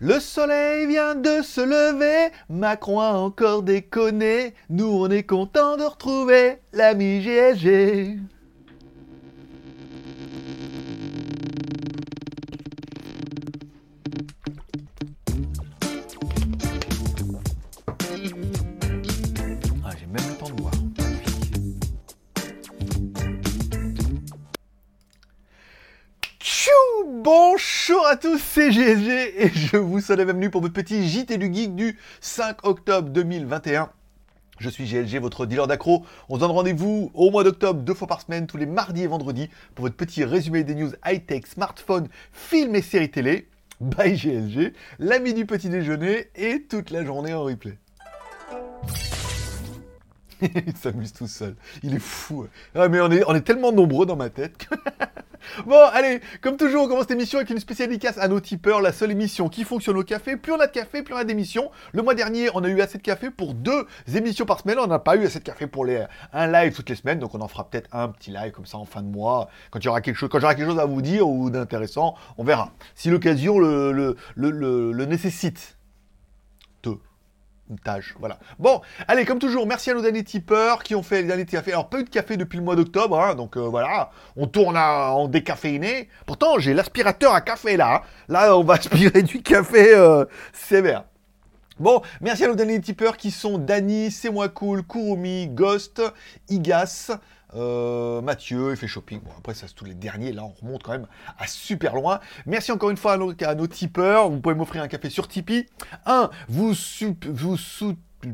Le soleil vient de se lever, Macron a encore déconné, nous on est content de retrouver l'ami GSG. Tous, c'est GSG et je vous souhaite la bienvenue pour votre petit JT du Geek du 5 octobre 2021. Je suis GLG, votre dealer d'accro. On se donne rendez-vous au mois d'octobre, deux fois par semaine, tous les mardis et vendredis, pour votre petit résumé des news high-tech, smartphones, films et séries télé. Bye GLG, l'ami du petit déjeuner et toute la journée en replay. Il s'amuse tout seul. Il est fou. Ah, mais on est, tellement nombreux dans ma tête. bon, allez, comme toujours, on commence cette émission avec une spéciale dédicace à nos tipeurs, la seule émission qui fonctionne au café. Plus on a de café, plus on a d'émissions. Le mois dernier, on a eu assez de café pour deux émissions par semaine. On n'a pas eu assez de café pour les, un live toutes les semaines. Donc on en fera peut-être un petit live comme ça en fin de mois. Quand j'aurai quelque chose à vous dire ou d'intéressant, on verra. Si l'occasion le nécessite. Tâche, voilà. Bon, allez, comme toujours, merci à nos derniers tipeurs qui ont fait les derniers cafés. Alors, pas eu de café depuis le mois d'octobre, hein, donc euh, voilà, on tourne en décaféiné. Pourtant, j'ai l'aspirateur à café là. Là, on va aspirer du café euh, sévère. Bon, merci à nos derniers tipeurs qui sont Dany, C'est moi cool, Kurumi, Ghost, Igas, euh, Mathieu, Effet Shopping. Bon, après, ça, c'est tous les derniers. Là, on remonte quand même à super loin. Merci encore une fois à nos, tipeurs. Vous pouvez m'offrir un café sur Tipeee. Un, vous sup, vous sous...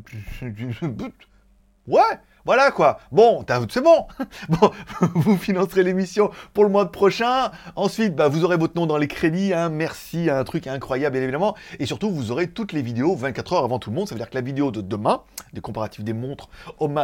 Ouais, voilà quoi. Bon, c'est bon. Bon, vous financerez l'émission pour le mois prochain. Ensuite, bah, vous aurez votre nom dans les crédits. hein. Merci, un truc incroyable, bien évidemment. Et surtout, vous aurez toutes les vidéos 24 heures avant tout le monde. Ça veut dire que la vidéo de demain, des comparatifs des montres,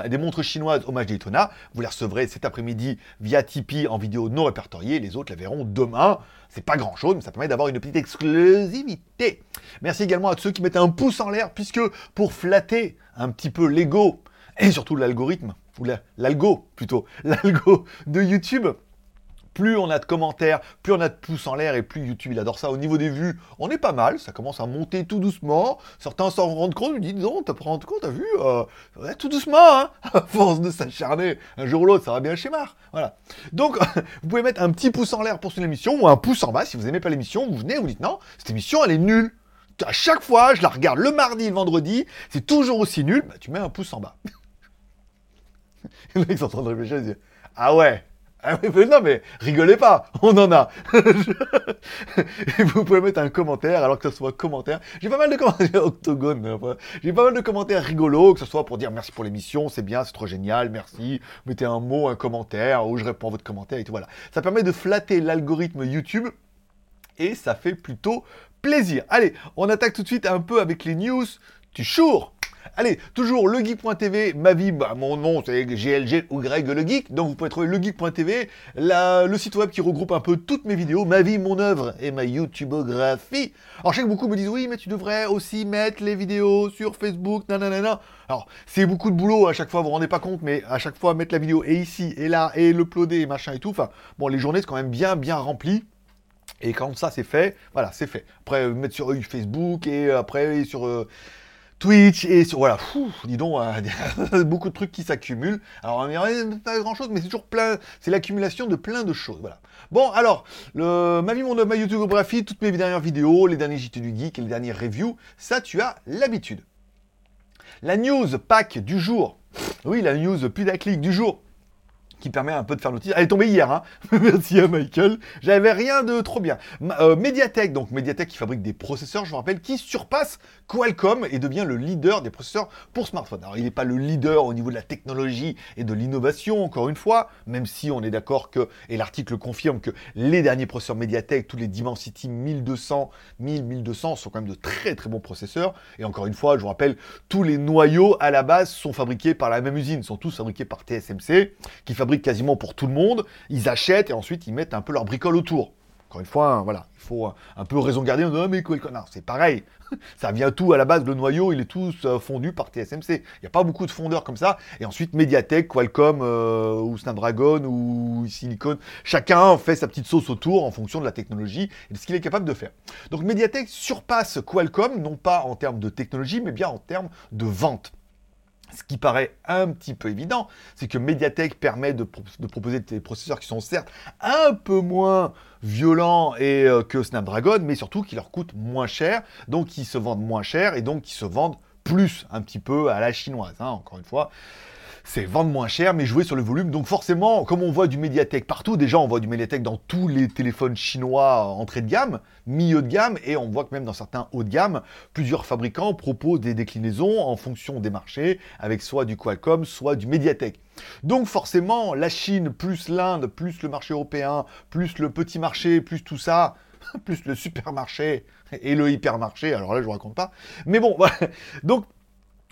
des montres chinoises, hommage Daytona, vous les recevrez cet après-midi via Tipeee en vidéo non répertoriée. Les autres la verront demain. C'est pas grand chose, mais ça permet d'avoir une petite exclusivité. Merci également à ceux qui mettent un pouce en l'air, puisque pour flatter un petit peu l'ego et surtout l'algorithme, ou la- l'algo plutôt, l'algo de YouTube, plus on a de commentaires, plus on a de pouces en l'air et plus YouTube il adore ça. Au niveau des vues, on est pas mal, ça commence à monter tout doucement. Certains s'en rendent compte, ils disent non, t'as pas rendu compte, t'as vu, euh, tout doucement, hein, à force de s'acharner, un jour ou l'autre, ça va bien chez Mar. Voilà. Donc, vous pouvez mettre un petit pouce en l'air pour cette émission ou un pouce en bas si vous aimez pas l'émission. Vous venez, vous dites non, cette émission elle est nulle. À chaque fois, je la regarde le mardi, le vendredi, c'est toujours aussi nul. Bah, tu mets un pouce en bas. Les mecs sont en train de réfléchir, ils disent Ah ouais ah non, mais rigolez pas, on en a. Et vous pouvez mettre un commentaire, alors que ce soit commentaire. J'ai pas mal de commentaires octogone, enfin, j'ai pas mal de commentaires rigolos, que ce soit pour dire merci pour l'émission, c'est bien, c'est trop génial, merci. Mettez un mot, un commentaire, ou je réponds à votre commentaire et tout, voilà. Ça permet de flatter l'algorithme YouTube, et ça fait plutôt plaisir. Allez, on attaque tout de suite un peu avec les news du jour. Allez, toujours legeek.tv, ma vie, bah, mon nom c'est GLG ou Greg le Geek, donc vous pouvez trouver legeek.tv, le site web qui regroupe un peu toutes mes vidéos, ma vie, mon œuvre et ma YouTubeographie. Alors je sais que beaucoup me disent oui mais tu devrais aussi mettre les vidéos sur Facebook, nanana. Alors c'est beaucoup de boulot à chaque fois, vous vous rendez pas compte, mais à chaque fois mettre la vidéo et ici et là et l'uploader et machin et tout, enfin bon les journées c'est quand même bien bien remplies. Et quand ça c'est fait, voilà, c'est fait. Après, euh, mettre sur euh, Facebook et après sur euh, Twitch et sur. Voilà, Fou, dis donc, euh, beaucoup de trucs qui s'accumulent. Alors, il n'y a pas grand chose, mais c'est toujours plein. C'est l'accumulation de plein de choses. Voilà. Bon, alors, ma vie, mon œuvre, ma YouTubeographie, toutes mes dernières vidéos, les derniers JT du Geek les dernières reviews, ça, tu as l'habitude. La news pack du jour. Oui, la news putaclic du jour qui permet un peu de faire notice. Elle est tombée hier, hein. Merci à Michael. J'avais rien de trop bien. Euh, Mediatek, donc Mediatek qui fabrique des processeurs, je vous rappelle, qui surpasse Qualcomm et devient le leader des processeurs pour smartphone. Alors il n'est pas le leader au niveau de la technologie et de l'innovation, encore une fois, même si on est d'accord que, et l'article confirme que les derniers processeurs Mediatek, tous les Dimensity 1200, 1000, 1200 sont quand même de très très bons processeurs. Et encore une fois, je vous rappelle, tous les noyaux à la base sont fabriqués par la même usine, sont tous fabriqués par TSMC, qui fabrique quasiment pour tout le monde. Ils achètent et ensuite ils mettent un peu leur bricole autour. Encore une fois, hein, voilà, il faut un peu raison garder. On dit, oh, mais Qualcomm, non, c'est pareil. ça vient tout à la base, le noyau, il est tout euh, fondu par TSMC. Il n'y a pas beaucoup de fondeurs comme ça. Et ensuite, Mediatek, Qualcomm euh, ou Snapdragon ou Silicon, chacun fait sa petite sauce autour en fonction de la technologie et de ce qu'il est capable de faire. Donc Mediatek surpasse Qualcomm, non pas en termes de technologie, mais bien en termes de vente. Ce qui paraît un petit peu évident, c'est que Mediatek permet de, proposer des processeurs qui sont certes un peu moins violents euh, que Snapdragon, mais surtout qui leur coûtent moins cher, donc qui se vendent moins cher et donc qui se vendent plus un petit peu à la chinoise, hein, encore une fois c'est vendre moins cher, mais jouer sur le volume. Donc forcément, comme on voit du Mediatek partout, déjà on voit du Mediatek dans tous les téléphones chinois entrée de gamme, milieu de gamme, et on voit que même dans certains hauts de gamme, plusieurs fabricants proposent des déclinaisons en fonction des marchés, avec soit du Qualcomm, soit du Mediatek. Donc forcément, la Chine, plus l'Inde, plus le marché européen, plus le petit marché, plus tout ça, plus le supermarché et le hypermarché, alors là je vous raconte pas. Mais bon, voilà. Donc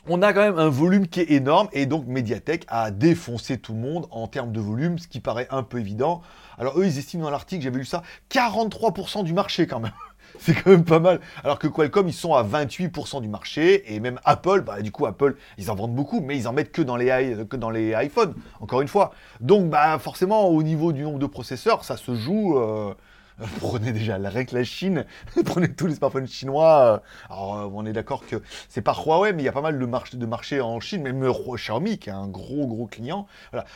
on a quand même un volume qui est énorme et donc Mediatek a défoncé tout le monde en termes de volume, ce qui paraît un peu évident. Alors eux, ils estiment dans l'article, j'avais lu ça, 43% du marché quand même. C'est quand même pas mal. Alors que Qualcomm, ils sont à 28% du marché. Et même Apple, bah, du coup, Apple, ils en vendent beaucoup, mais ils en mettent que dans les, iPhones, encore une fois. Donc, bah, forcément, au niveau du nombre de processeurs, ça se joue. Euh, prenez déjà la la Chine, prenez tous les smartphones chinois. Euh, alors, euh, on est d'accord que c'est pas Huawei, mais il y a pas mal de, marché, de marchés en Chine, même Xiaomi, qui est un gros, gros client.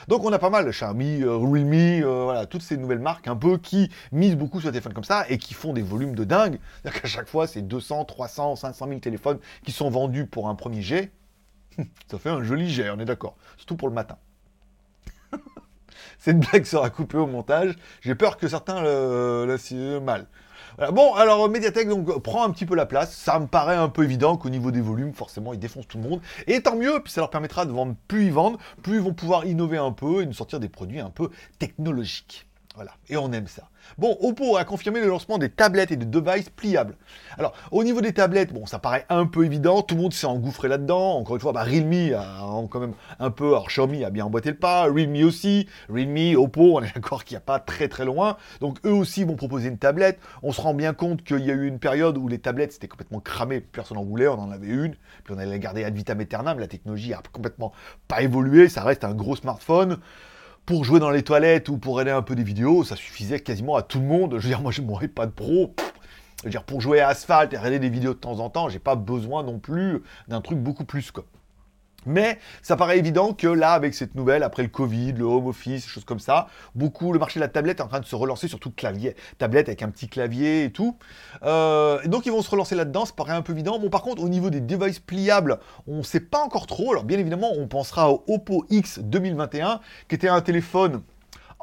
Donc, on a pas mal, Xiaomi, euh, Realme, voilà, toutes ces nouvelles marques un peu qui misent beaucoup sur des téléphones comme ça et qui font des volumes de dingue. C'est-à-dire qu'à chaque fois, c'est 200, 300, 500 000 téléphones qui sont vendus pour un premier jet. Ça fait un joli jet, on est d'accord. Surtout pour le matin. Cette blague sera coupée au montage. J'ai peur que certains le, mal. Bon, alors Mediatek prend un petit peu la place. Ça me paraît un peu évident qu'au niveau des volumes, forcément, ils défoncent tout le monde. Et tant mieux, puis ça leur permettra de vendre plus ils vendent, plus ils vont pouvoir innover un peu et nous sortir des produits un peu technologiques. Voilà, et on aime ça. Bon, Oppo a confirmé le lancement des tablettes et des devices pliables. Alors, au niveau des tablettes, bon, ça paraît un peu évident, tout le monde s'est engouffré là-dedans. Encore une fois, bah, Realme a quand même un peu, alors Xiaomi a bien emboîté le pas, Realme aussi, Realme, Oppo, on est d'accord qu'il n'y a pas très très loin. Donc, eux aussi vont proposer une tablette. On se rend bien compte qu'il y a eu une période où les tablettes c'était complètement cramé, personne n'en voulait, on en avait une, puis on allait la garder ad vitam aeternam. La technologie a complètement pas évolué, ça reste un gros smartphone pour jouer dans les toilettes ou pour regarder un peu des vidéos, ça suffisait quasiment à tout le monde. Je veux dire, moi, je ne pas de pro. Je veux dire, pour jouer à Asphalt et regarder des vidéos de temps en temps, j'ai pas besoin non plus d'un truc beaucoup plus, quoi. Mais ça paraît évident que là, avec cette nouvelle, après le Covid, le home office, choses comme ça, beaucoup, le marché de la tablette est en train de se relancer, surtout clavier. Tablette avec un petit clavier et tout. Euh, donc ils vont se relancer là-dedans, ça paraît un peu évident. Bon, par contre, au niveau des devices pliables, on ne sait pas encore trop. Alors bien évidemment, on pensera au Oppo X 2021, qui était un téléphone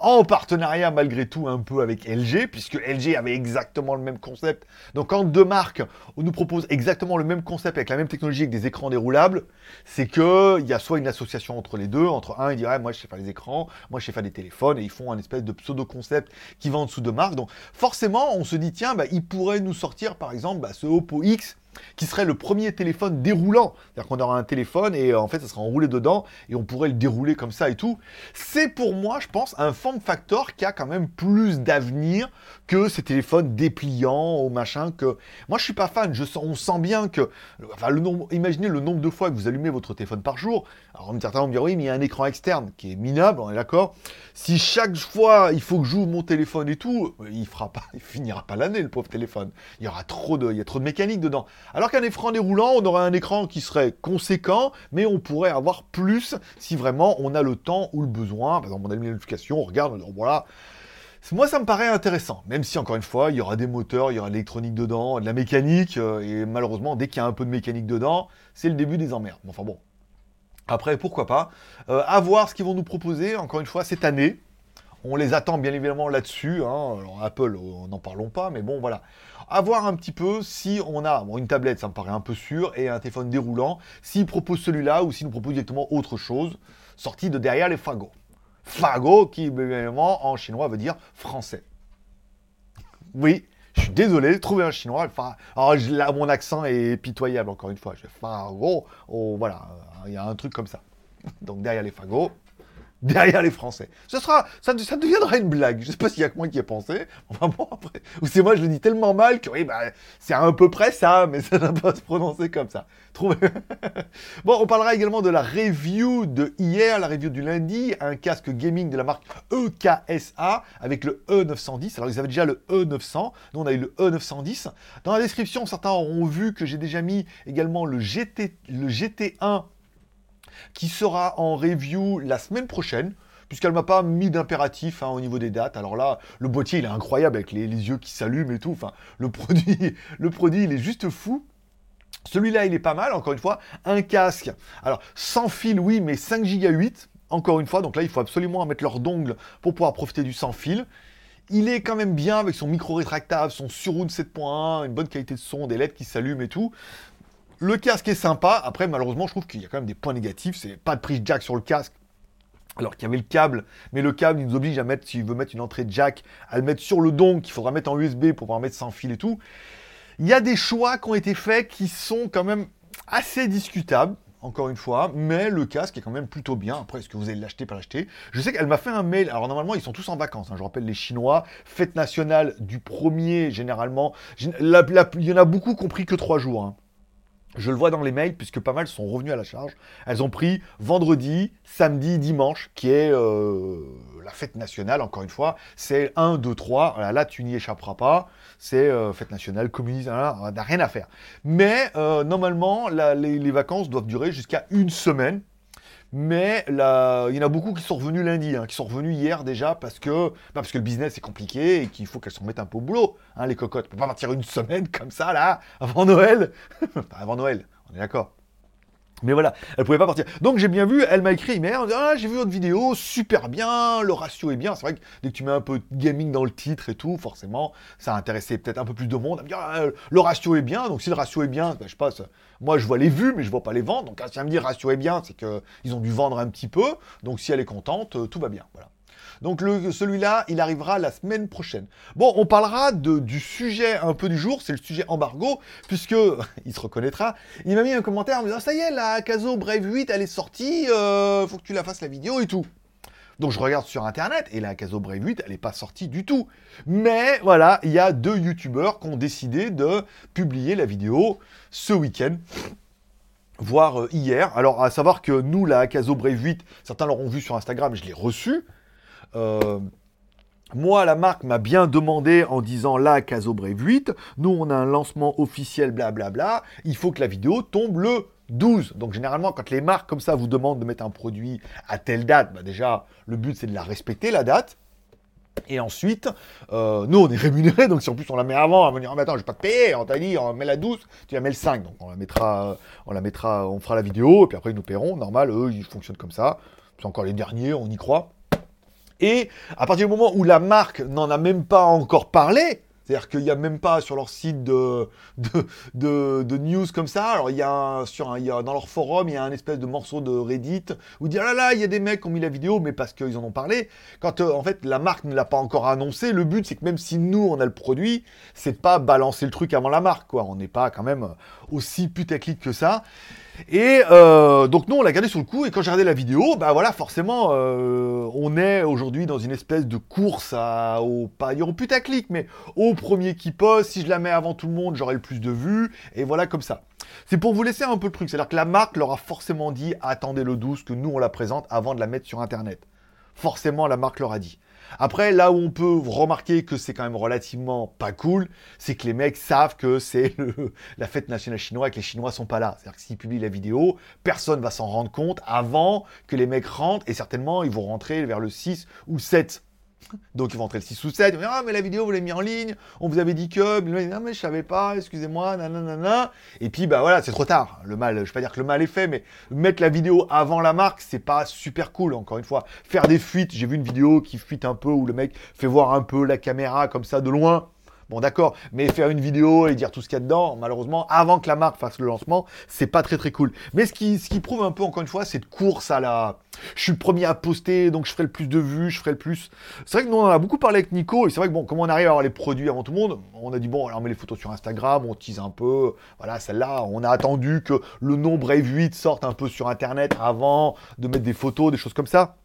en partenariat malgré tout un peu avec LG, puisque LG avait exactement le même concept. Donc quand deux marques nous proposent exactement le même concept avec la même technologie, avec des écrans déroulables, c'est qu'il y a soit une association entre les deux, entre un, ils diraient moi je sais faire les écrans, moi je sais faire des téléphones, et ils font un espèce de pseudo-concept qui vend sous deux marques. Donc forcément, on se dit, tiens, bah, ils pourraient nous sortir par exemple bah, ce Oppo X qui serait le premier téléphone déroulant. C'est-à-dire qu'on aura un téléphone et euh, en fait ça sera enroulé dedans et on pourrait le dérouler comme ça et tout. C'est pour moi, je pense, un form factor qui a quand même plus d'avenir que ces téléphones dépliants au machin que. Moi je suis pas fan, je on sent bien que. Enfin, le nombre, imaginez le nombre de fois que vous allumez votre téléphone par jour. Alors certains vont me dire oui, mais il y a un écran externe qui est minable, on est d'accord. Si chaque fois il faut que j'ouvre mon téléphone et tout, il fera pas, finira pas l'année le pauvre téléphone. Il y aura il a trop de mécanique dedans. Alors qu'un écran déroulant, on aurait un écran qui serait conséquent, mais on pourrait avoir plus si vraiment on a le temps ou le besoin. Par exemple, on a une notification, on regarde, on voilà. Moi, ça me paraît intéressant, même si, encore une fois, il y aura des moteurs, il y aura de l'électronique dedans, de la mécanique, euh, et malheureusement, dès qu'il y a un peu de mécanique dedans, c'est le début des emmerdes. Enfin bon. Après, pourquoi pas. Euh, à voir ce qu'ils vont nous proposer, encore une fois, cette année. On les attend bien évidemment là-dessus. Hein. Alors Apple, euh, n'en parlons pas, mais bon, voilà. À voir un petit peu si on a une tablette, ça me paraît un peu sûr, et un téléphone déroulant, s'ils proposent celui-là ou s'ils nous proposent directement autre chose, sorti de derrière les fagots. Fagot, qui bien évidemment en chinois veut dire français. Oui, je suis désolé, trouver un chinois. Enfin, mon accent est pitoyable encore une fois. Je fagot. Oh, voilà, il y a un truc comme ça. Donc derrière les fagots, derrière les Français. Ce sera, ça, deviendra une blague. Je sais pas s'il y a que moi qui ai pensé. Enfin bon, après, ou c'est moi, je le dis tellement mal que oui, bah, c'est à peu près ça, mais ça n'a pas se prononcer comme ça. bon, on parlera également de la review de hier, la review du lundi, un casque gaming de la marque EKSA avec le E910. Alors, ils avaient déjà le E900, nous on a eu le E910. Dans la description, certains auront vu que j'ai déjà mis également le, GT, le GT1 qui sera en review la semaine prochaine puisqu'elle m'a pas mis d'impératif hein, au niveau des dates. Alors là, le boîtier il est incroyable avec les, yeux qui s'allument et tout. Enfin, le produit, le produit il est juste fou. Celui-là, il est pas mal, encore une fois. Un casque. Alors, sans fil, oui, mais 5 Go 8. Encore une fois, donc là, il faut absolument mettre leur dongle pour pouvoir profiter du sans fil. Il est quand même bien avec son micro rétractable, son surround 7.1, une bonne qualité de son, des LED qui s'allument et tout. Le casque est sympa. Après, malheureusement, je trouve qu'il y a quand même des points négatifs. C'est pas de prise jack sur le casque. Alors qu'il y avait le câble, mais le câble, il nous oblige à mettre, s'il veut mettre une entrée jack, à le mettre sur le don qu'il faudra mettre en USB pour pouvoir mettre sans fil et tout. Il y a des choix qui ont été faits qui sont quand même assez discutables, encore une fois, mais le casque est quand même plutôt bien. Après, est-ce que vous allez l'acheter, pas l'acheter? Je sais qu'elle m'a fait un mail. Alors, normalement, ils sont tous en vacances. Hein. Je rappelle les Chinois. Fête nationale du premier, généralement. il y en a beaucoup qui ont pris que trois jours. Hein. Je le vois dans les mails, puisque pas mal sont revenus à la charge. Elles ont pris vendredi, samedi, dimanche, qui est euh, la fête nationale, encore une fois. C'est 1, 2, 3. Là, tu n'y échapperas pas. C'est euh, fête nationale, communiste, on n'a rien à faire. Mais euh, normalement, les, vacances doivent durer jusqu'à une semaine. Mais là, il y en a beaucoup qui sont revenus lundi, hein, qui sont revenus hier déjà parce que, bah, parce que le business est compliqué et qu'il faut qu'elles se remettent un peu au boulot, hein, les cocottes. On peut pas partir une semaine comme ça, là, avant Noël. avant Noël, on est d'accord. Mais voilà, elle pouvait pas partir. Donc j'ai bien vu, elle m'a écrit hier, ah, j'ai vu votre vidéo, super bien, le ratio est bien. C'est vrai que dès que tu mets un peu de gaming dans le titre et tout, forcément, ça a intéressé peut-être un peu plus de monde. Elle ah, le ratio est bien, donc si le ratio est bien, ben, je passe. Moi je vois les vues, mais je vois pas les ventes. Donc si elle me dit ratio est bien, c'est qu'ils ont dû vendre un petit peu. Donc si elle est contente, euh, tout va bien. Voilà. Donc celui-là, il arrivera la semaine prochaine. Bon, on parlera du sujet un peu du jour, c'est le sujet embargo, puisque, il se reconnaîtra, il m'a mis un commentaire en me disant, ça y est, la Caso Brave 8, elle est sortie, euh, faut que tu la fasses la vidéo et tout. Donc je regarde sur internet et la Caso Brave 8, elle n'est pas sortie du tout. Mais voilà, il y a deux youtubeurs qui ont décidé de publier la vidéo ce week-end voire euh, hier. Alors, à savoir que nous, la Caso Brave 8, certains l'auront vu sur Instagram, je l'ai reçu. Euh, moi, la marque m'a bien demandé en disant là, Caso Brave 8, nous on a un lancement officiel, blablabla, il faut que la vidéo tombe le 12. Donc généralement, quand les marques comme ça vous demandent de mettre un produit à telle date, bah déjà, le but c'est de la respecter, la date. Et ensuite, euh, nous, on est rémunérés, donc si en plus on la met avant, on va dire, mais attends, je vais pas te payer, on t'a dit, on met la 12, tu la mets le 5, donc on la mettra, on la mettra, on fera la vidéo, et puis après ils nous paieront, normal, eux, ils fonctionnent comme ça. C'est encore les derniers, on y croit. Et à partir du moment où la marque n'en a même pas encore parlé, c'est-à-dire qu'il n'y a même pas sur leur site de, de, news comme ça. Alors, il y a, sur il y a dans leur forum, il y a un espèce de morceau de Reddit où il dit Ah là là, il y a des mecs qui ont mis la vidéo, mais parce qu'ils en ont parlé. Quand euh, en fait la marque ne l'a pas encore annoncé, le but c'est que même si nous on a le produit, c'est pas balancer le truc avant la marque, quoi. On n'est pas quand même aussi putaclic que ça. Et euh, donc nous on l'a gardé sur le coup et quand j'ai regardé la vidéo, bah voilà forcément euh, on est aujourd'hui dans une espèce de course à, au pas au putaclic mais au premier qui poste. Si je la mets avant tout le monde, j'aurai le plus de vues et voilà comme ça. C'est pour vous laisser un peu le truc, c'est-à-dire que la marque leur a forcément dit attendez le 12 que nous on la présente avant de la mettre sur internet. Forcément la marque leur a dit. Après, là où on peut remarquer que c'est quand même relativement pas cool, c'est que les mecs savent que c'est la fête nationale chinoise et que les Chinois sont pas là. C'est-à-dire que s'ils publient la vidéo, personne va s'en rendre compte avant que les mecs rentrent et certainement ils vont rentrer vers le 6 ou 7 donc ils vont entrer le 6 ou 7, ils vont dire Ah, mais la vidéo, vous l'avez mis en ligne, on vous avait dit que, non, mais je savais pas, excusez-moi, nanana. Et puis, bah voilà, c'est trop tard. Le mal, je vais pas dire que le mal est fait, mais mettre la vidéo avant la marque, c'est pas super cool, encore une fois. Faire des fuites, j'ai vu une vidéo qui fuite un peu, où le mec fait voir un peu la caméra comme ça de loin. Bon, d'accord, mais faire une vidéo et dire tout ce qu'il y a dedans, malheureusement, avant que la marque fasse le lancement, c'est pas très très cool. Mais ce qui, prouve un peu, encore une fois, cette course à la. Je suis le premier à poster, donc je ferai le plus de vues, je ferai le plus. C'est vrai que nous, on en a beaucoup parlé avec Nico, et c'est vrai que bon, comme on arrive à avoir les produits avant tout le monde, on a dit bon, alors on met les photos sur Instagram, on tease un peu. Voilà, celle-là, on a attendu que le nom Brave 8 sorte un peu sur Internet avant de mettre des photos, des choses comme ça.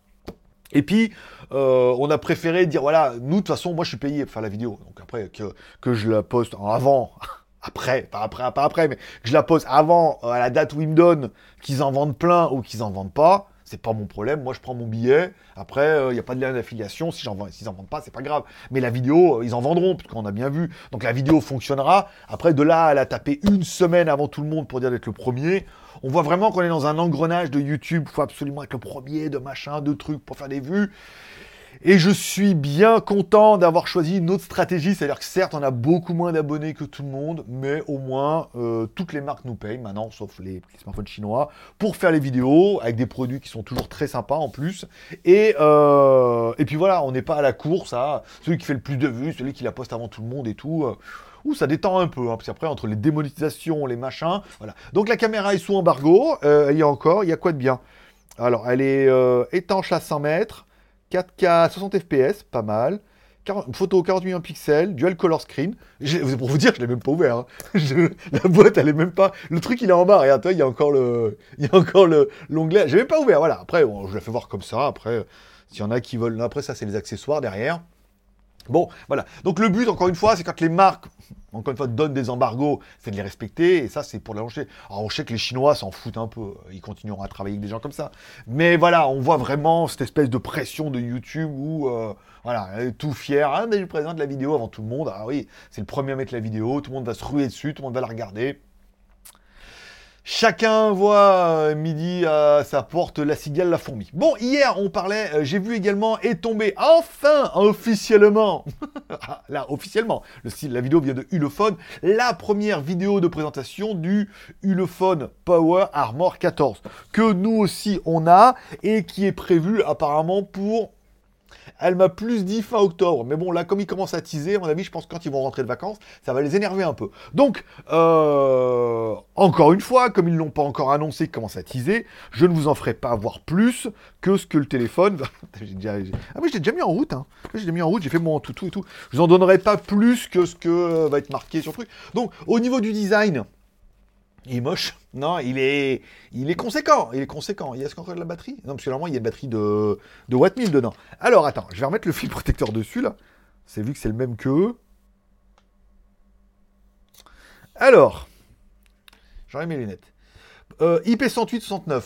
Et puis, euh, on a préféré dire, voilà, nous, de toute façon, moi, je suis payé pour faire la vidéo. Donc après, que, que je la poste en avant, après, pas après, pas après, mais que je la poste avant, à la date où ils me donnent, qu'ils en vendent plein ou qu'ils en vendent pas, c'est pas mon problème. Moi, je prends mon billet. Après, il n'y a pas de lien d'affiliation. Si j'en s'ils en vendent pas, c'est pas grave. Mais la vidéo, ils en vendront, puisqu'on a bien vu. Donc la vidéo fonctionnera. Après, de là à la taper une semaine avant tout le monde pour dire d'être le premier, on voit vraiment qu'on est dans un engrenage de YouTube. Faut absolument être le premier, de machin, de trucs pour faire des vues. Et je suis bien content d'avoir choisi une autre stratégie, c'est-à-dire que certes, on a beaucoup moins d'abonnés que tout le monde, mais au moins, euh, toutes les marques nous payent maintenant, sauf les, smartphones chinois, pour faire les vidéos, avec des produits qui sont toujours très sympas en plus. Et, euh, et puis voilà, on n'est pas à la course à celui qui fait le plus de vues, celui qui la poste avant tout le monde et tout. Euh, Ouh, ça détend un peu, hein, parce qu'après, entre les démonétisations, les machins, voilà. Donc la caméra est sous embargo, il y a encore, il y a quoi de bien? Alors, elle est étanche à 100 mètres, 4K 60 fps, pas mal. photo 40 millions de pixels, dual color screen. Pour vous dire, je l'ai même pas ouvert. Hein. la boîte, elle est même pas. Le truc, il est en bas. Regarde, il y a encore le, il y a encore le l'onglet. J'ai même pas ouvert. Voilà. Après, je l'ai fait voir comme ça. Après, s'il y en a qui veulent, après ça, c'est les accessoires derrière. Bon, voilà. Donc le but, encore une fois, c'est quand les marques, encore une fois, donnent des embargos, c'est de les respecter, et ça, c'est pour lancer. Alors on sait que les Chinois s'en foutent un peu, ils continueront à travailler avec des gens comme ça. Mais voilà, on voit vraiment cette espèce de pression de YouTube où, euh, voilà, tout fier, ah, mais je présente la vidéo avant tout le monde. Ah oui, c'est le premier à mettre la vidéo, tout le monde va se ruer dessus, tout le monde va la regarder. Chacun voit euh, midi à sa porte la cigale, la fourmi. Bon, hier on parlait, euh, j'ai vu également est tombé enfin officiellement, ah, là officiellement, le, la vidéo vient de Ulefone, la première vidéo de présentation du Ulefone Power Armor 14 que nous aussi on a et qui est prévu apparemment pour elle m'a plus dit fin octobre. Mais bon, là, comme ils commencent à teaser, à mon avis, je pense quand ils vont rentrer de vacances, ça va les énerver un peu. Donc, euh, encore une fois, comme ils ne l'ont pas encore annoncé, qu'ils commencent à teaser, je ne vous en ferai pas voir plus que ce que le téléphone. Ah oui, j'ai déjà mis en route. Hein. J'ai mis en route, j'ai fait mon tout, tout et tout. Je vous en donnerai pas plus que ce que va être marqué sur le truc. Donc, au niveau du design, il est moche. Non, il est, il est conséquent. Il est conséquent. Il y a ce qu'on de la batterie? Non, parce que normalement, il y a une batterie de, de Watt 1000 dedans. Alors, attends, je vais remettre le fil protecteur dessus, là. C'est vu que c'est le même que eux. Alors, j'enlève mes lunettes. Euh, IP108-69.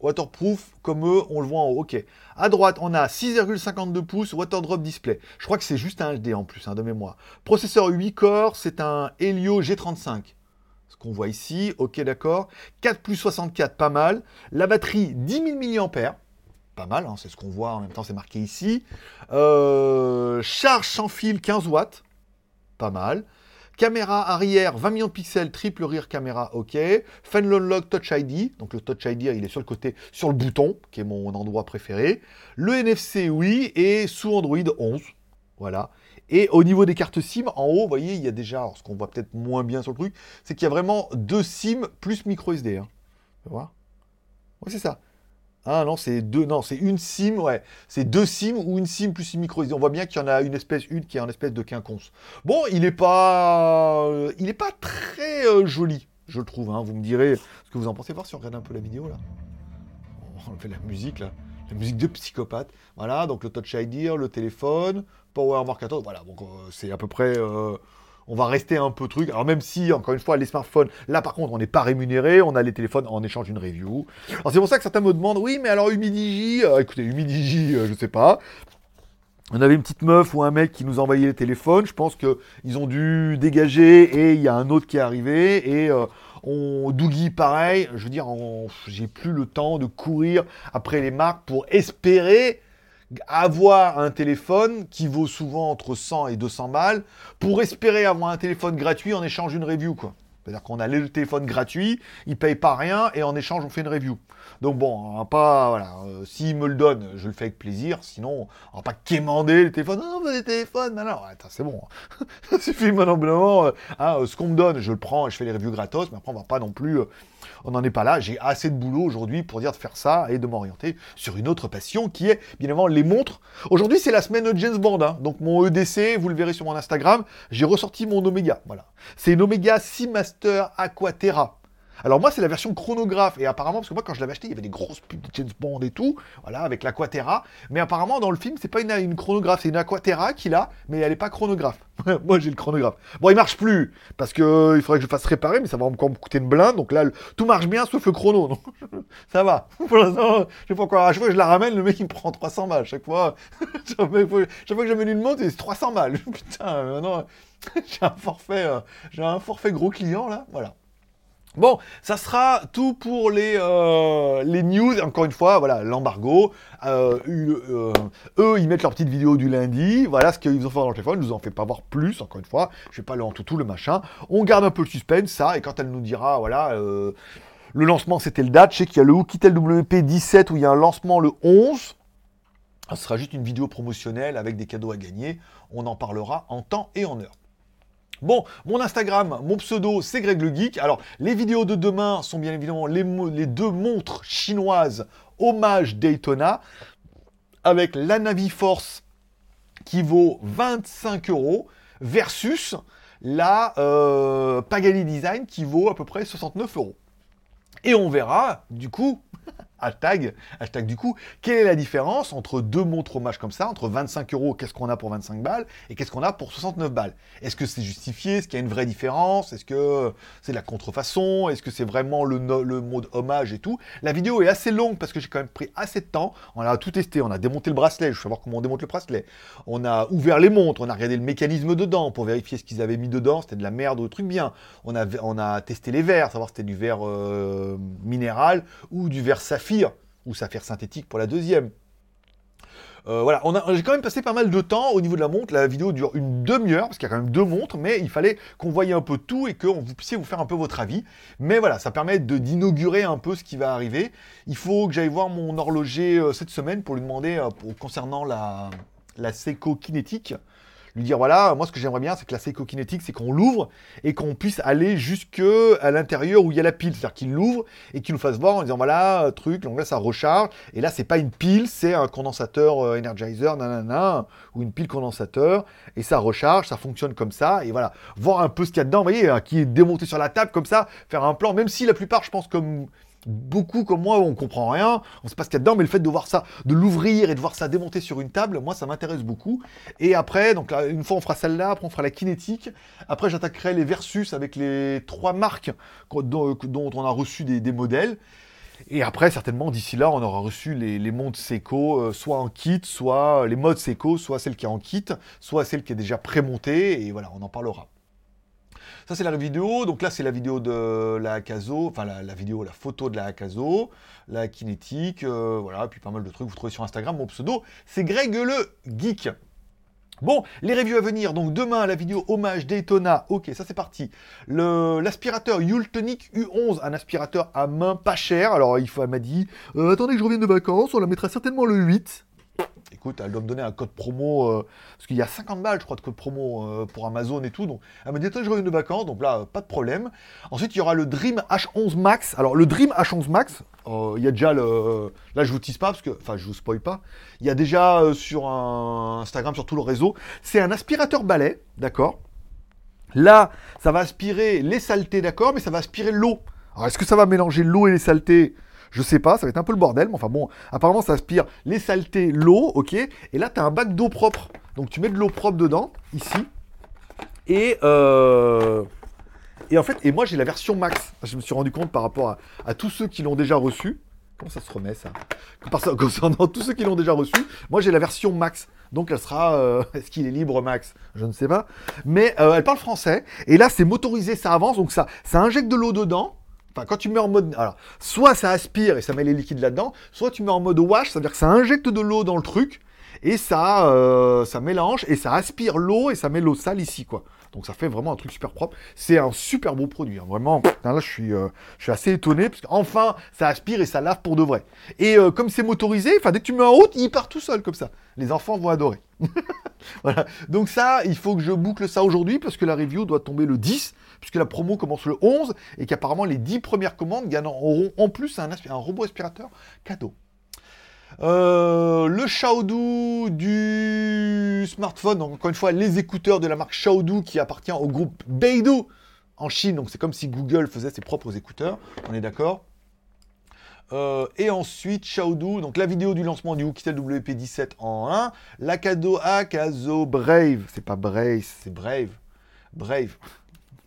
Waterproof, comme eux, on le voit en haut. Ok. À droite, on a 6,52 pouces Waterdrop Display. Je crois que c'est juste un HD en plus, hein, de mémoire. Processeur 8 corps, c'est un Helio G35 qu'on voit ici, ok d'accord. 4 plus 64, pas mal. La batterie, 10 000 mAh, pas mal, hein, c'est ce qu'on voit en même temps, c'est marqué ici. Euh, charge sans fil, 15 watts, pas mal. Caméra arrière, 20 millions de pixels, triple rear caméra, ok. Fan Lock Touch ID, donc le Touch ID, il est sur le côté, sur le bouton, qui est mon endroit préféré. Le NFC, oui, et sous Android 11, voilà. Et au niveau des cartes SIM, en haut, vous voyez, il y a déjà, ce qu'on voit peut-être moins bien sur le truc, c'est qu'il y a vraiment deux SIM plus micro SD. Hein. Tu vois Ouais, c'est ça. Ah non, c'est deux, non, c'est une SIM, ouais. C'est deux SIM ou une SIM plus une micro SD. On voit bien qu'il y en a une espèce, une qui est en espèce de quinconce. Bon, il n'est pas, il est pas très euh, joli, je le trouve. Hein. Vous me direz ce que vous en pensez, voir si on regarde un peu la vidéo là. On fait la musique là musique de psychopathe. Voilà, donc le Touch ID, le téléphone, Power 14, voilà, donc euh, c'est à peu près... Euh, on va rester un peu truc. Alors même si, encore une fois, les smartphones, là par contre, on n'est pas rémunéré, on a les téléphones en échange d'une review. Alors c'est pour ça que certains me demandent, oui, mais alors Humidigi, euh, écoutez, Humidigi, je sais pas. On avait une petite meuf ou un mec qui nous envoyait les téléphones. Je pense qu'ils ont dû dégager et il y a un autre qui est arrivé. Et on, Doogie, pareil. Je veux dire, j'ai plus le temps de courir après les marques pour espérer avoir un téléphone qui vaut souvent entre 100 et 200 balles pour espérer avoir un téléphone gratuit en échange d'une review. C'est-à-dire qu'on a le téléphone gratuit, il paye pas rien et en échange on fait une review. Donc bon, on va pas, voilà, euh, s'il me le donne, je le fais avec plaisir. Sinon, on va pas quémander les téléphones. Non, des téléphones, non, non, c'est bon. Ça suffit maintenant, euh, hein, euh, ce qu'on me donne, je le prends et je fais les reviews gratos. Mais après, on va pas non plus, on n'en est pas là. J'ai assez de boulot aujourd'hui pour dire de faire ça et de m'orienter sur une autre passion qui est, bien évidemment, les montres. Aujourd'hui, c'est la semaine de James Bond. Hein. donc mon EDC, vous le verrez sur mon Instagram, j'ai ressorti mon Omega. Voilà. C'est une Omega Seamaster Aquaterra. Alors moi, c'est la version chronographe. Et apparemment, parce que moi, quand je l'avais acheté, il y avait des grosses pubs de James Bond et tout, voilà, avec l'Aquaterra. Mais apparemment, dans le film, c'est pas une, chronographe, c'est une Aquaterra qu'il a, mais elle est pas chronographe. moi, j'ai le chronographe. Bon, il marche plus, parce que euh, il faudrait que je fasse réparer, mais ça va encore me coûter une blinde. Donc là, tout marche bien, sauf le chrono. Donc, ça va. Pour l'instant, je sais pas quoi. À chaque fois que je la ramène, le mec, il me prend 300 balles. Chaque fois, chaque fois, que j'amène une montre, c'est 300 balles. Putain, non, j'ai un forfait, euh, j'ai un forfait gros client, là. Voilà. Bon, ça sera tout pour les, euh, les news. Encore une fois, voilà, l'embargo. Euh, eu- euh, eux, ils mettent leur petite vidéo du lundi. Voilà ce qu'ils ont fait dans le téléphone. Ils nous en fait pas voir plus, encore une fois. Je vais pas aller en tout, le machin. On garde un peu le suspense, ça. Et quand elle nous dira, voilà, le lancement, c'était le date. Je sais qu'il y a le Oukitel WP17 où il y a un lancement le 11. Ce sera juste une vidéo promotionnelle avec des cadeaux à gagner. On en parlera en temps et en heure. Bon, mon Instagram, mon pseudo, c'est Greg le Geek. Alors, les vidéos de demain sont bien évidemment les, deux montres chinoises hommage Daytona avec la Navi Force qui vaut 25 euros versus la euh, Pagani Design qui vaut à peu près 69 euros. Et on verra, du coup, hashtag, hashtag du coup, quelle est la différence entre deux montres hommage comme ça, entre 25 euros, qu'est-ce qu'on a pour 25 balles, et qu'est-ce qu'on a pour 69 balles? Est-ce que c'est justifié? Est-ce qu'il y a une vraie différence? Est-ce que c'est de la contrefaçon? Est-ce que c'est vraiment le, le mode hommage et tout? La vidéo est assez longue parce que j'ai quand même pris assez de temps. On a tout testé, on a démonté le bracelet, je veux savoir comment on démonte le bracelet. On a ouvert les montres, on a regardé le mécanisme dedans pour vérifier ce qu'ils avaient mis dedans, c'était de la merde ou le truc bien. On a, on a testé les verres, savoir si c'était du verre euh, minéral ou du verre saphir, ou saphir synthétique pour la deuxième. Euh, voilà, j'ai quand même passé pas mal de temps au niveau de la montre. La vidéo dure une demi-heure parce qu'il y a quand même deux montres, mais il fallait qu'on voyait un peu tout et que vous puissiez vous faire un peu votre avis. Mais voilà, ça permet d'inaugurer un peu ce qui va arriver. Il faut que j'aille voir mon horloger euh, cette semaine pour lui demander euh, concernant la, la Seiko Kinétique. Lui dire voilà, moi ce que j'aimerais bien, c'est que la Seiko Kinétique, c'est qu'on l'ouvre et qu'on puisse aller jusque à l'intérieur où il y a la pile. C'est-à-dire qu'il l'ouvre et qu'il nous fasse voir en disant voilà, euh, truc, donc là ça recharge. Et là, c'est pas une pile, c'est un condensateur euh, Energizer, nanana, ou une pile condensateur. Et ça recharge, ça fonctionne comme ça. Et voilà, voir un peu ce qu'il y a dedans, vous voyez, hein, qui est démonté sur la table comme ça, faire un plan, même si la plupart, je pense, comme beaucoup comme moi, on comprend rien, on sait pas ce qu'il y a dedans, mais le fait de voir ça, de l'ouvrir et de voir ça démonter sur une table, moi ça m'intéresse beaucoup. Et après, donc une fois on fera celle-là, après on fera la kinétique, après j'attaquerai les versus avec les trois marques dont, on a reçu des, modèles. Et après, certainement, d'ici là, on aura reçu les, les montres Seiko, euh, soit en kit, soit les modes Seiko, soit celle qui est en kit, soit celle qui est déjà prémontée, et voilà, on en parlera. Ça, c'est la vidéo. Donc là, c'est la vidéo de la Akazo, enfin la, vidéo, la photo de la Akazo, la kinétique, euh, voilà, puis pas mal de trucs. Vous trouvez sur Instagram mon pseudo, c'est Greg le Geek. Bon, les reviews à venir. Donc demain, la vidéo hommage Daytona. Ok, ça c'est parti. L'aspirateur Yultonic U11, un aspirateur à main pas cher. Alors il faut, elle m'a dit, Euh, attendez que je revienne de vacances, on la mettra certainement le 8. Écoute, elle doit me donner un code promo, euh, parce qu'il y a 50 balles, je crois, de code promo euh, pour Amazon et tout. Donc, elle m'a dit, je reviens de vacances, donc là, pas de problème. Ensuite, il y aura le Dream H11 Max. Alors, le Dream H11 Max, euh, il y a déjà le. Là, je vous tease pas, parce que. Enfin, je vous spoil pas. Il y a déjà sur un Instagram, sur tout le réseau. C'est un aspirateur balai, d'accord? Là, ça va aspirer les saletés, d'accord, mais ça va aspirer l'eau. Alors, est-ce que ça va mélanger l'eau et les saletés? Je sais pas, ça va être un peu le bordel, mais enfin bon, apparemment ça aspire les saletés, l'eau, ok Et là, tu as un bac d'eau propre. Donc, tu mets de l'eau propre dedans, ici. Et, euh, et en fait, et moi j'ai la version max. Je me suis rendu compte par rapport à, tous ceux qui l'ont déjà reçu. Comment ça se remet ça? Concernant tous ceux qui l'ont déjà reçu, moi j'ai la version max. Donc elle sera. euh, Est-ce qu'il est libre max? Je ne sais pas. Mais euh, elle parle français. Et là c'est motorisé, ça avance. Donc ça, ça injecte de l'eau dedans. Quand tu mets en mode. Alors, soit ça aspire et ça met les liquides là-dedans, soit tu mets en mode wash, c'est-à-dire que ça injecte de l'eau dans le truc et ça, euh, mélange et ça aspire l'eau et ça met l'eau sale ici, quoi. Donc ça fait vraiment un truc super propre. C'est un super beau produit, hein. vraiment. Là, je suis, euh, je suis assez étonné parce qu'enfin, ça aspire et ça lave pour de vrai. Et euh, comme c'est motorisé, dès que tu mets en route, il part tout seul comme ça. Les enfants vont adorer. voilà. Donc ça, il faut que je boucle ça aujourd'hui parce que la review doit tomber le 10, puisque la promo commence le 11 et qu'apparemment les 10 premières commandes gagneront en plus un robot aspirateur cadeau. Euh, le Xiaodu du smartphone, donc encore une fois, les écouteurs de la marque Xiaodu qui appartient au groupe Beidou en Chine, donc c'est comme si Google faisait ses propres écouteurs, on est d'accord euh, et ensuite, Xiaodu, donc la vidéo du lancement du Oukitel WP17 en 1, l'Akado Akazo Brave, c'est pas Brave, c'est Brave, Brave,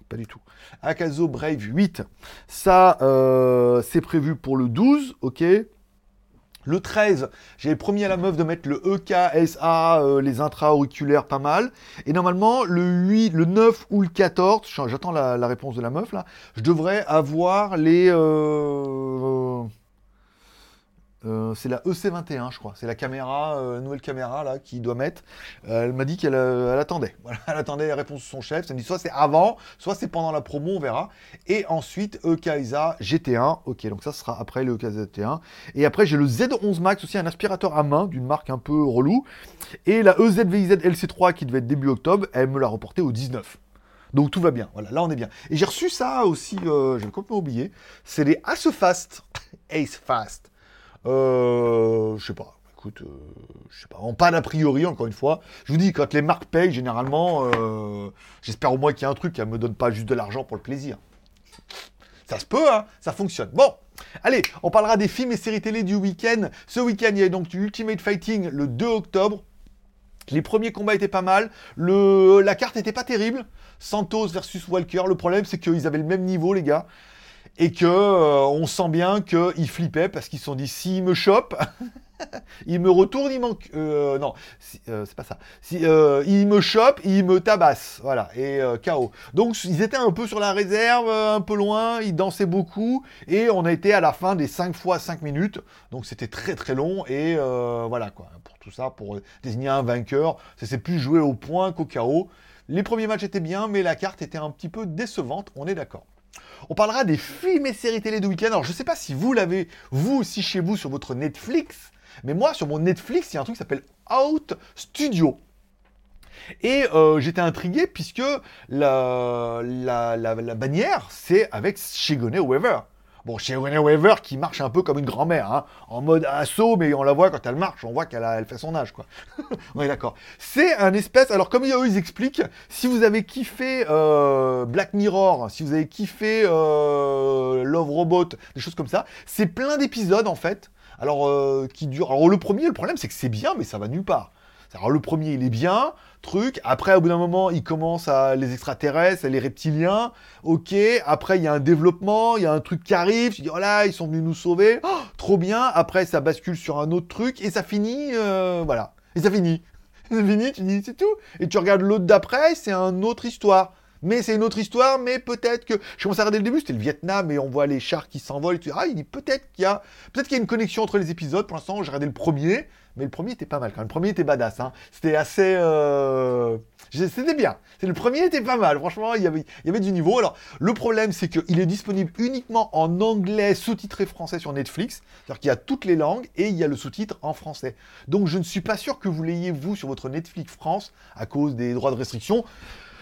pas du tout, Akazo Brave 8, ça, euh, c'est prévu pour le 12, ok. Le 13, j'avais promis à la meuf de mettre le EKSA, euh, les intra-auriculaires pas mal. Et normalement, le 8, le 9 ou le 14, j'attends la, réponse de la meuf là, je devrais avoir les... Euh, euh, c'est la EC21, je crois. C'est la caméra, euh, nouvelle caméra là, qui doit mettre. Euh, elle m'a dit qu'elle attendait. Elle attendait la réponse de son chef. Ça me dit soit c'est avant, soit c'est pendant la promo, on verra. Et ensuite, EKISA GT1. Ok, donc ça sera après le EKISA GT1. Et après, j'ai le Z11 Max aussi, un aspirateur à main d'une marque un peu relou. Et la EZVIZ LC3 qui devait être début octobre, elle me l'a reporté au 19. Donc tout va bien. Voilà, là on est bien. Et j'ai reçu ça aussi, j'avais complètement oublié. C'est les Ace Fast. Ace Fast. Euh, je sais pas. Écoute, euh, je sais pas. pas d'a priori, encore une fois. Je vous dis, quand les marques payent, généralement, euh, j'espère au moins qu'il y a un truc qui ne me donne pas juste de l'argent pour le plaisir. Ça se peut, hein Ça fonctionne. Bon, allez, on parlera des films et séries télé du week-end. Ce week-end, il y a donc du Ultimate Fighting le 2 octobre. Les premiers combats étaient pas mal. La carte était pas terrible. Santos versus Walker. Le problème, c'est qu'ils avaient le même niveau, les gars et que euh, on sent bien qu'ils flippaient parce qu'ils se sont dit s'il me chope, il me retourne, il manque. Euh, non, euh, c'est pas ça. Si, il me chope, il me tabasse. Voilà, et KO. Donc ils étaient un peu sur la réserve, un peu loin, ils dansaient beaucoup, et on a été à la fin des 5 fois 5 minutes. Donc c'était très très long, et voilà quoi. Pour tout ça, pour désigner un vainqueur, ça s'est plus joué au point qu'au KO. Les premiers matchs étaient bien, mais la carte était un petit peu décevante, on est d'accord. On parlera des films et séries télé de week-end. Alors, je ne sais pas si vous l'avez, vous aussi chez vous, sur votre Netflix, mais moi, sur mon Netflix, il y a un truc qui s'appelle Out Studio. Et euh, j'étais intrigué puisque la, bannière, c'est avec Shigoney Weaver. Bon, chez Winnie Weaver qui marche un peu comme une grand-mère, hein, en mode assaut, mais on la voit quand elle marche, on voit qu'elle elle fait son âge, quoi. on est d'accord. C'est un espèce, alors comme ils expliquent, si vous avez kiffé euh, Black Mirror, si vous avez kiffé euh, Love Robot, des choses comme ça, c'est plein d'épisodes en fait. Alors, euh, qui durent. Alors, le premier, le problème, c'est que c'est bien, mais ça va nulle part. Alors le premier, il est bien, truc. Après, au bout d'un moment, il commence à les extraterrestres, les reptiliens. Ok. Après, il y a un développement, il y a un truc qui arrive. Tu dis, oh là, ils sont venus nous sauver. Oh, trop bien. Après, ça bascule sur un autre truc et ça finit. Euh, voilà. Et ça finit. Ça finit, tu dis, c'est tout. Et tu regardes l'autre d'après, c'est une autre histoire. Mais c'est une autre histoire, mais peut-être que. Je commence à regarder le début, c'était le Vietnam, et on voit les chars qui s'envolent. Ah, il dit peut-être qu'il y a. Peut-être qu'il y a une connexion entre les épisodes. Pour l'instant, j'ai regardé le premier. Mais le premier était pas mal quand. Le premier était badass. Hein. C'était assez. Euh... C'était bien. Le premier était pas mal. Franchement, il y, avait, il y avait du niveau. Alors, le problème, c'est qu'il est disponible uniquement en anglais sous-titré français sur Netflix. C'est-à-dire qu'il y a toutes les langues et il y a le sous-titre en français. Donc, je ne suis pas sûr que vous l'ayez, vous, sur votre Netflix France à cause des droits de restriction.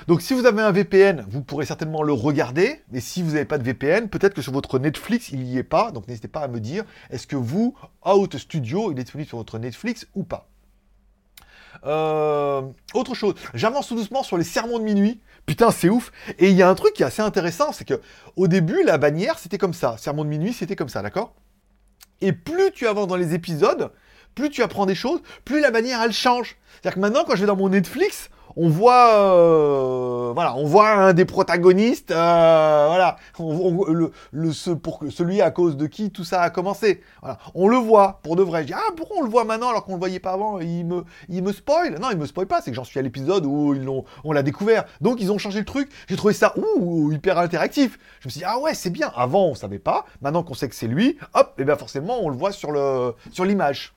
Donc si vous avez un VPN, vous pourrez certainement le regarder, mais si vous n'avez pas de VPN, peut-être que sur votre Netflix, il n'y est pas, donc n'hésitez pas à me dire, est-ce que vous, Out Studio, il est disponible sur votre Netflix ou pas? Euh, autre chose, j'avance tout doucement sur les sermons de minuit. Putain, c'est ouf. Et il y a un truc qui est assez intéressant, c'est que au début, la bannière, c'était comme ça. Sermon de minuit, c'était comme ça, d'accord? Et plus tu avances dans les épisodes, plus tu apprends des choses, plus la bannière, elle change. C'est-à-dire que maintenant, quand je vais dans mon Netflix, on voit, euh, voilà, on voit un des protagonistes, euh, voilà, le, pour celui à cause de qui tout ça a commencé. On le voit pour de vrai. Je dis ah pourquoi on le voit maintenant alors qu'on le voyait pas avant? Il me, il spoil Non, il me spoil pas. C'est que j'en suis à l'épisode où on l'a découvert. Donc ils ont changé le truc. J'ai trouvé ça ouh hyper interactif. Je me suis dit ah ouais c'est bien. Avant on savait pas. Maintenant qu'on sait que c'est lui, hop, et bien forcément on le voit sur le, sur l'image.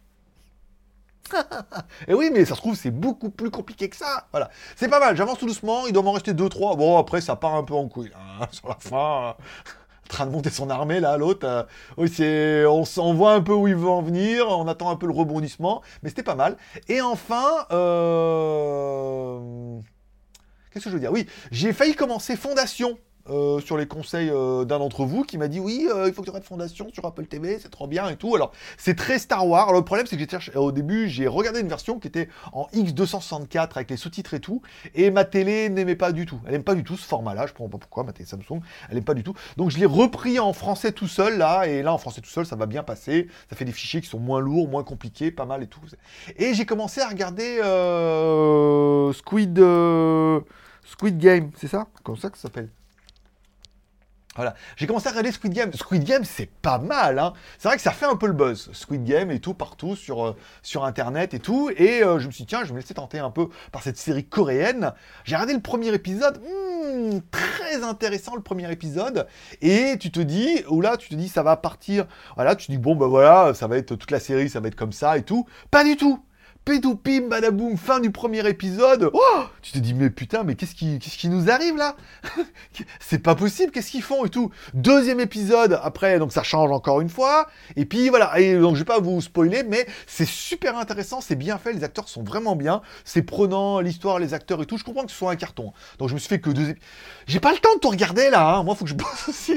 Et oui, mais ça se trouve, c'est beaucoup plus compliqué que ça. Voilà. C'est pas mal, j'avance tout doucement, il doit m'en rester 2-3. Bon, après, ça part un peu en couille. Hein, sur la fin, en train de monter son armée, là, l'autre. Euh, oui, c'est... On, on, voit un peu où il veut en venir, on attend un peu le rebondissement, mais c'était pas mal. Et enfin, euh... qu'est-ce que je veux dire? Oui, j'ai failli commencer Fondation euh, sur les conseils euh, d'un d'entre vous qui m'a dit oui, euh, il faut que tu regardes Fondation sur Apple TV, c'est trop bien et tout. Alors, c'est très Star Wars. Le problème, c'est que j'étais au début, j'ai regardé une version qui était en X264 avec les sous-titres et tout, et ma télé n'aimait pas du tout. Elle n'aime pas du tout ce format-là. Je comprends pas pourquoi ma télé Samsung, elle n'aime pas du tout. Donc, je l'ai repris en français tout seul là, et là, en français tout seul, ça va bien passer. Ça fait des fichiers qui sont moins lourds, moins compliqués, pas mal et tout. Et j'ai commencé à regarder Squid. Squid Game, c'est ça? Comme ça que ça s'appelle? Voilà. J'ai commencé à regarder Squid Game. Squid Game, c'est pas mal. Hein. C'est vrai que ça fait un peu le buzz. Squid Game et tout, partout, sur, euh, sur Internet et tout. Et euh, je me suis dit, tiens, je me laisser tenter un peu par cette série coréenne. J'ai regardé le premier épisode. Hmm, très intéressant, le premier épisode. Et tu te dis, ou là, tu te dis, ça va partir. Voilà, tu te dis, bon, ben voilà, ça va être toute la série, ça va être comme ça et tout. Pas du tout pédopim, badaboum, fin du premier épisode. Oh tu te dis, mais putain, mais qu'est-ce qui, qu'est-ce qui nous arrive là? C'est pas possible, qu'est-ce qu'ils font et tout? Deuxième épisode, après, donc ça change encore une fois. Et puis voilà, et donc je vais pas vous spoiler, mais c'est super intéressant, c'est bien fait, les acteurs sont vraiment bien. C'est prenant, l'histoire, les acteurs et tout. Je comprends que ce soit un carton. Donc je me suis fait que deux épisodes. J'ai pas le temps de tout regarder là, hein. moi faut que je bosse aussi.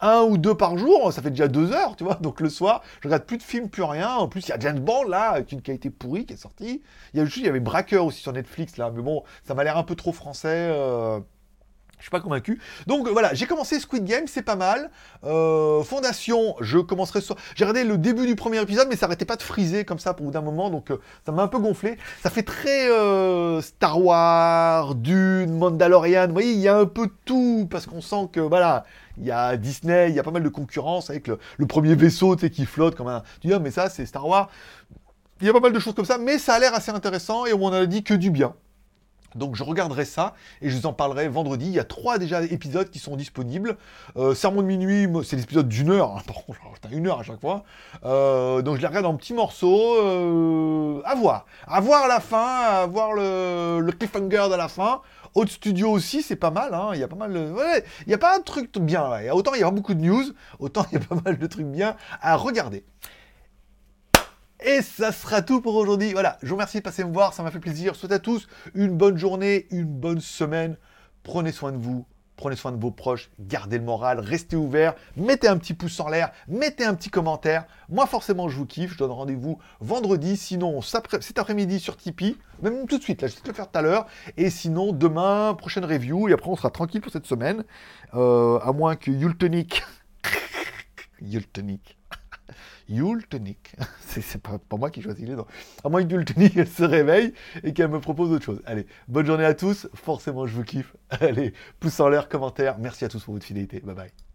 Un ou deux par jour, ça fait déjà deux heures, tu vois. Donc le soir, je regarde plus de films, plus rien. En plus, il y a James Bond là, avec une qualité pourrie qui est sortie. Il y a avait Braqueur aussi sur Netflix là, mais bon, ça m'a l'air un peu trop français. Euh... Je suis pas convaincu. Donc voilà, j'ai commencé Squid Game, c'est pas mal. Euh, Fondation, je commencerai sur... J'ai regardé le début du premier épisode, mais ça arrêtait pas de friser comme ça pour bout d'un moment, donc euh, ça m'a un peu gonflé. Ça fait très euh, Star Wars, Dune, Mandalorian. Vous voyez, il y a un peu tout, parce qu'on sent que, voilà, il y a Disney, il y a pas mal de concurrence avec le, premier vaisseau, qui flotte comme un... Tu dis, ah, mais ça, c'est Star Wars. Il y a pas mal de choses comme ça, mais ça a l'air assez intéressant, et on a dit que du bien. Donc je regarderai ça et je vous en parlerai vendredi. Il y a trois déjà épisodes qui sont disponibles. Euh, Sermon de minuit, c'est l'épisode d'une heure. Hein. Par contre, une heure à chaque fois. Euh, donc je les regarde en petits morceaux. Euh, à voir. À voir la fin, à voir le, cliffhanger de la fin. Haute studio aussi, c'est pas mal. Hein. Il y a pas mal de... il y a pas un truc bien. Autant il y a beaucoup de news, autant il y a pas mal de trucs bien à regarder. Et ça sera tout pour aujourd'hui. Voilà, je vous remercie de passer me voir, ça m'a fait plaisir. Je souhaite à tous une bonne journée, une bonne semaine. Prenez soin de vous, prenez soin de vos proches, gardez le moral, restez ouverts, mettez un petit pouce en l'air, mettez un petit commentaire. Moi, forcément, je vous kiffe. Je donne rendez-vous vendredi, sinon cet après-midi sur Tipeee, même tout de suite, là, je vais le faire tout à l'heure. Et sinon, demain, prochaine review, et après, on sera tranquille pour cette semaine. Euh, à moins que Yultonic. Yultonic Yultonic. c'est pas, pas moi qui choisis les noms. À moins que elle se réveille et qu'elle me propose autre chose. Allez, bonne journée à tous. Forcément, je vous kiffe. Allez, pouce en l'air, commentaire. Merci à tous pour votre fidélité. Bye bye.